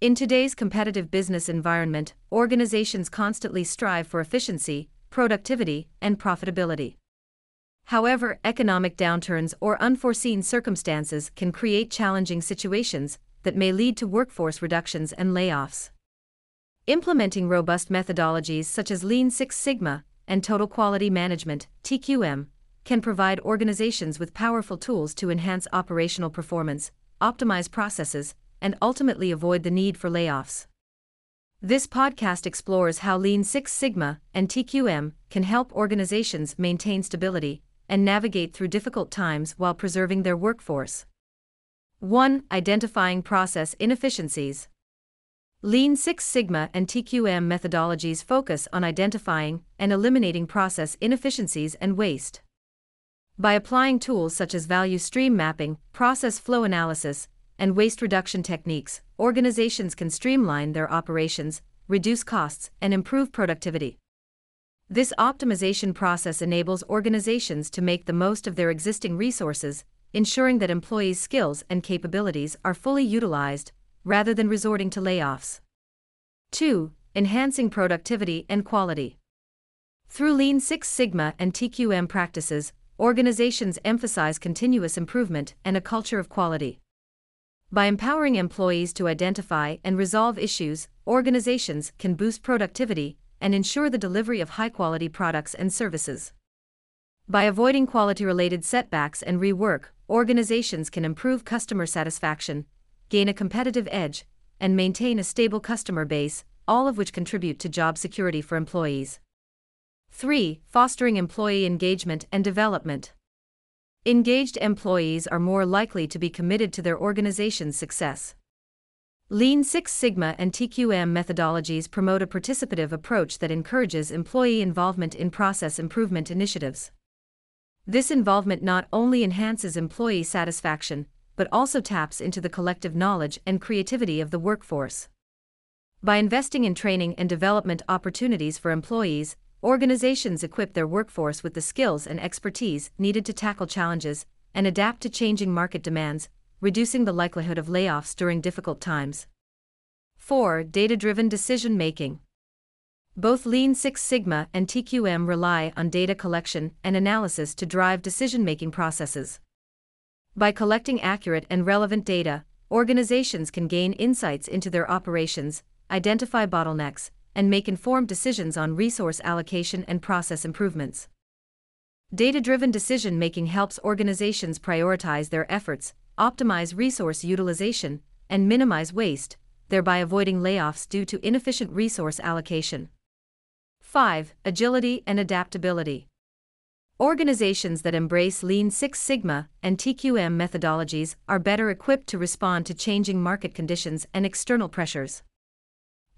In today's competitive business environment, organizations constantly strive for efficiency, productivity, and profitability. However, economic downturns or unforeseen circumstances can create challenging situations that may lead to workforce reductions and layoffs. Implementing robust methodologies such as Lean Six Sigma and Total Quality Management (TQM) can provide organizations with powerful tools to enhance operational performance, optimize processes, and ultimately avoid the need for layoffs. This podcast explores how Lean Six Sigma and TQM can help organizations maintain stability and navigate through difficult times while preserving their workforce. 1. Identifying process inefficiencies. Lean Six Sigma and TQM methodologies focus on identifying and eliminating process inefficiencies and waste. By applying tools such as value stream mapping, process flow analysis, and waste reduction techniques, organizations can streamline their operations, reduce costs, and improve productivity. This optimization process enables organizations to make the most of their existing resources, ensuring that employees' skills and capabilities are fully utilized, rather than resorting to layoffs. 2. Enhancing productivity and quality. Through Lean Six Sigma and TQM practices, organizations emphasize continuous improvement and a culture of quality. By empowering employees to identify and resolve issues, organizations can boost productivity and ensure the delivery of high quality products and services. By avoiding quality related setbacks and rework, organizations can improve customer satisfaction, gain a competitive edge, and maintain a stable customer base, all of which contribute to job security for employees. 3. Fostering employee engagement and development. Engaged employees are more likely to be committed to their organization's success. Lean Six Sigma and TQM methodologies promote a participative approach that encourages employee involvement in process improvement initiatives. This involvement not only enhances employee satisfaction, but also taps into the collective knowledge and creativity of the workforce. By investing in training and development opportunities for employees, organizations equip their workforce with the skills and expertise needed to tackle challenges and adapt to changing market demands, reducing the likelihood of layoffs during difficult times. 4. Data driven decision making. Both Lean Six Sigma and TQM rely on data collection and analysis to drive decision making processes. By collecting accurate and relevant data, organizations can gain insights into their operations, identify bottlenecks, and make informed decisions on resource allocation and process improvements. Data driven decision making helps organizations prioritize their efforts, optimize resource utilization, and minimize waste, thereby avoiding layoffs due to inefficient resource allocation. 5. Agility and adaptability. Organizations that embrace Lean Six Sigma and TQM methodologies are better equipped to respond to changing market conditions and external pressures.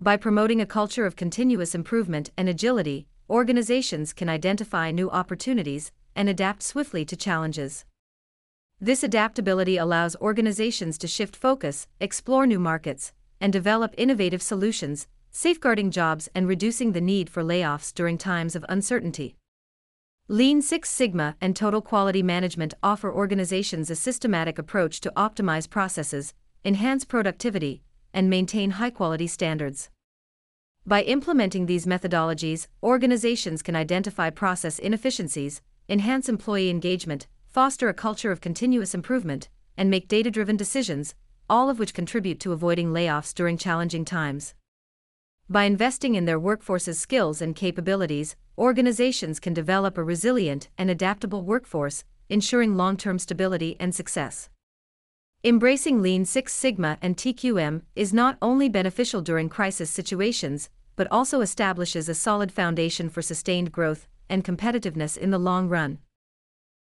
By promoting a culture of continuous improvement and agility, organizations can identify new opportunities and adapt swiftly to challenges. This adaptability allows organizations to shift focus, explore new markets, and develop innovative solutions safeguarding jobs and reducing the need for layoffs during times of uncertainty. Lean Six Sigma and Total Quality Management offer organizations a systematic approach to optimize processes, enhance productivity, and maintain high quality standards. By implementing these methodologies, organizations can identify process inefficiencies, enhance employee engagement, foster a culture of continuous improvement, and make data driven decisions, all of which contribute to avoiding layoffs during challenging times. By investing in their workforce's skills and capabilities, organizations can develop a resilient and adaptable workforce, ensuring long term stability and success. Embracing Lean Six Sigma and TQM is not only beneficial during crisis situations, but also establishes a solid foundation for sustained growth and competitiveness in the long run.